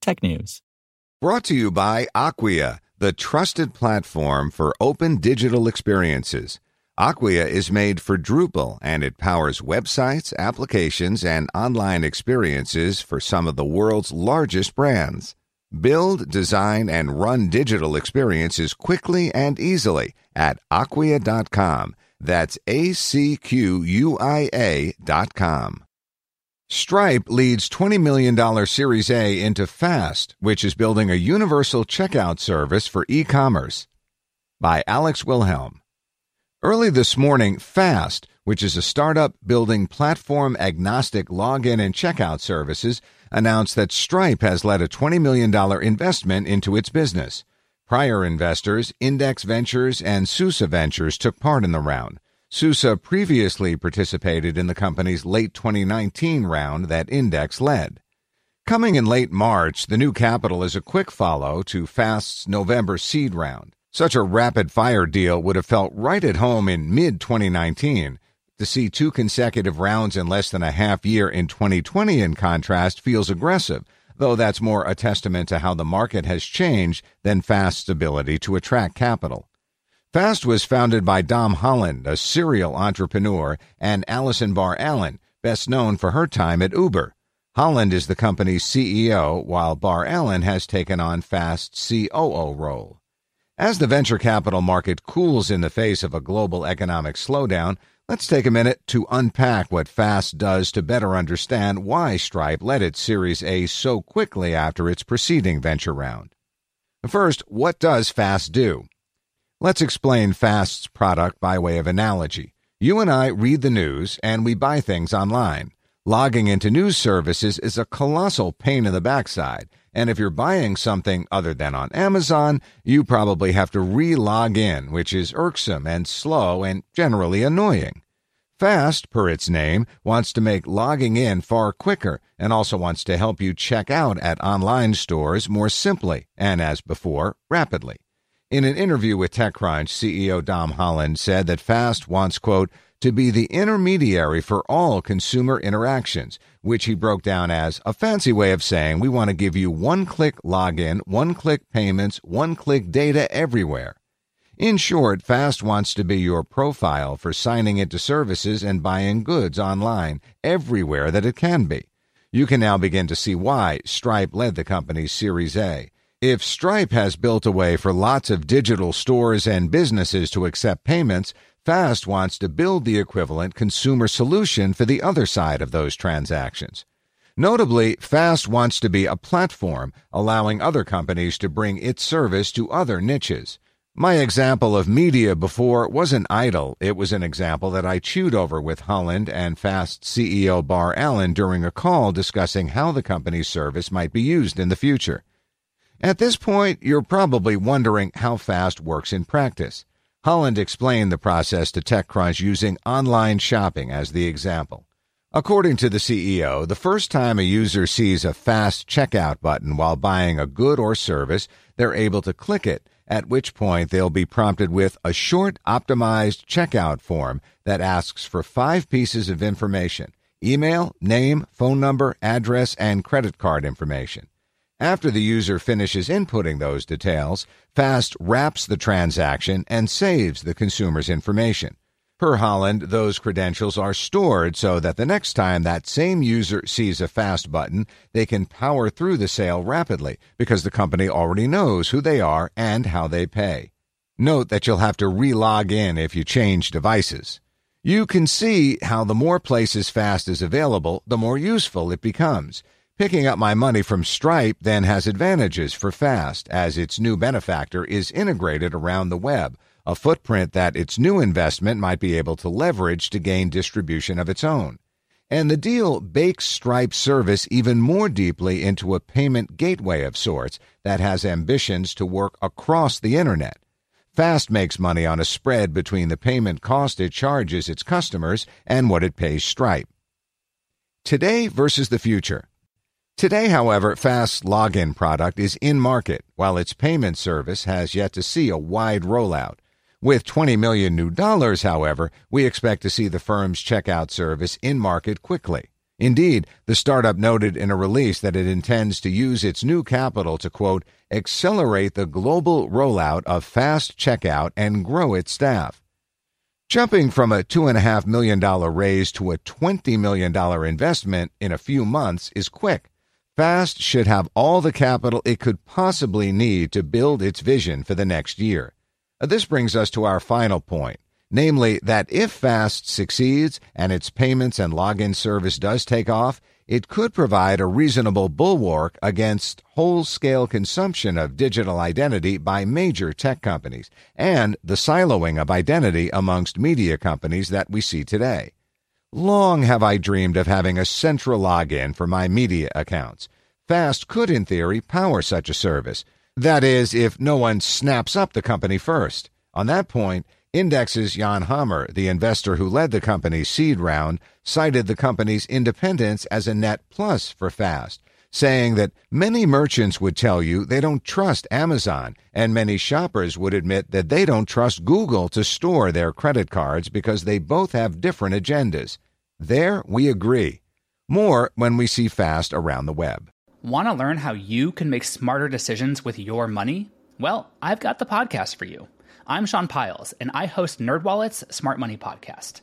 technews. Brought to you by Acquia, the trusted platform for open digital experiences. Acquia is made for Drupal and it powers websites, applications, and online experiences for some of the world's largest brands. Build, design, and run digital experiences quickly and easily at acquia.com. That's A C Q U I A.com. Stripe leads $20 million Series A into Fast, which is building a universal checkout service for e commerce. By Alex Wilhelm. Early this morning, Fast, which is a startup building platform agnostic login and checkout services, announced that Stripe has led a $20 million investment into its business. Prior investors, Index Ventures and Susa Ventures, took part in the round. Susa previously participated in the company's late 2019 round that Index led. Coming in late March, the new capital is a quick follow to Fast's November seed round. Such a rapid fire deal would have felt right at home in mid 2019. To see two consecutive rounds in less than a half year in 2020, in contrast, feels aggressive, though that's more a testament to how the market has changed than Fast's ability to attract capital. Fast was founded by Dom Holland, a serial entrepreneur, and Allison Barr Allen, best known for her time at Uber. Holland is the company's CEO, while Barr Allen has taken on Fast's COO role. As the venture capital market cools in the face of a global economic slowdown, let's take a minute to unpack what Fast does to better understand why Stripe led its Series A so quickly after its preceding venture round. First, what does Fast do? Let's explain Fast's product by way of analogy. You and I read the news and we buy things online. Logging into news services is a colossal pain in the backside. And if you're buying something other than on Amazon, you probably have to re log in, which is irksome and slow and generally annoying. Fast, per its name, wants to make logging in far quicker and also wants to help you check out at online stores more simply and, as before, rapidly. In an interview with TechCrunch, CEO Dom Holland said that Fast wants, quote, to be the intermediary for all consumer interactions, which he broke down as a fancy way of saying we want to give you one click login, one click payments, one click data everywhere. In short, Fast wants to be your profile for signing into services and buying goods online everywhere that it can be. You can now begin to see why Stripe led the company's Series A. If Stripe has built a way for lots of digital stores and businesses to accept payments, Fast wants to build the equivalent consumer solution for the other side of those transactions. Notably, Fast wants to be a platform allowing other companies to bring its service to other niches. My example of media before wasn't idle. It was an example that I chewed over with Holland and Fast CEO Barr Allen during a call discussing how the company's service might be used in the future. At this point, you're probably wondering how Fast works in practice. Holland explained the process to TechCrunch using online shopping as the example. According to the CEO, the first time a user sees a fast checkout button while buying a good or service, they're able to click it, at which point they'll be prompted with a short, optimized checkout form that asks for five pieces of information email, name, phone number, address, and credit card information. After the user finishes inputting those details, Fast wraps the transaction and saves the consumer's information. Per Holland, those credentials are stored so that the next time that same user sees a Fast button, they can power through the sale rapidly because the company already knows who they are and how they pay. Note that you'll have to re-log in if you change devices. You can see how the more places Fast is available, the more useful it becomes. Picking up my money from Stripe then has advantages for Fast, as its new benefactor is integrated around the web, a footprint that its new investment might be able to leverage to gain distribution of its own. And the deal bakes Stripe's service even more deeply into a payment gateway of sorts that has ambitions to work across the internet. Fast makes money on a spread between the payment cost it charges its customers and what it pays Stripe. Today versus the future. Today, however, Fast's login product is in market, while its payment service has yet to see a wide rollout. With 20 million new dollars, however, we expect to see the firm's checkout service in market quickly. Indeed, the startup noted in a release that it intends to use its new capital to, quote, accelerate the global rollout of fast checkout and grow its staff. Jumping from a $2.5 million raise to a $20 million investment in a few months is quick. Fast should have all the capital it could possibly need to build its vision for the next year. Uh, this brings us to our final point, namely that if Fast succeeds and its payments and login service does take off, it could provide a reasonable bulwark against whole scale consumption of digital identity by major tech companies and the siloing of identity amongst media companies that we see today. Long have I dreamed of having a central login for my media accounts. Fast could, in theory, power such a service. That is, if no one snaps up the company first. On that point, Index's Jan Hammer, the investor who led the company's seed round, cited the company's independence as a net plus for Fast, saying that many merchants would tell you they don't trust Amazon, and many shoppers would admit that they don't trust Google to store their credit cards because they both have different agendas. There we agree. More when we see Fast around the web. Want to learn how you can make smarter decisions with your money? Well, I've got the podcast for you. I'm Sean Pyles, and I host NerdWallet's Smart Money Podcast.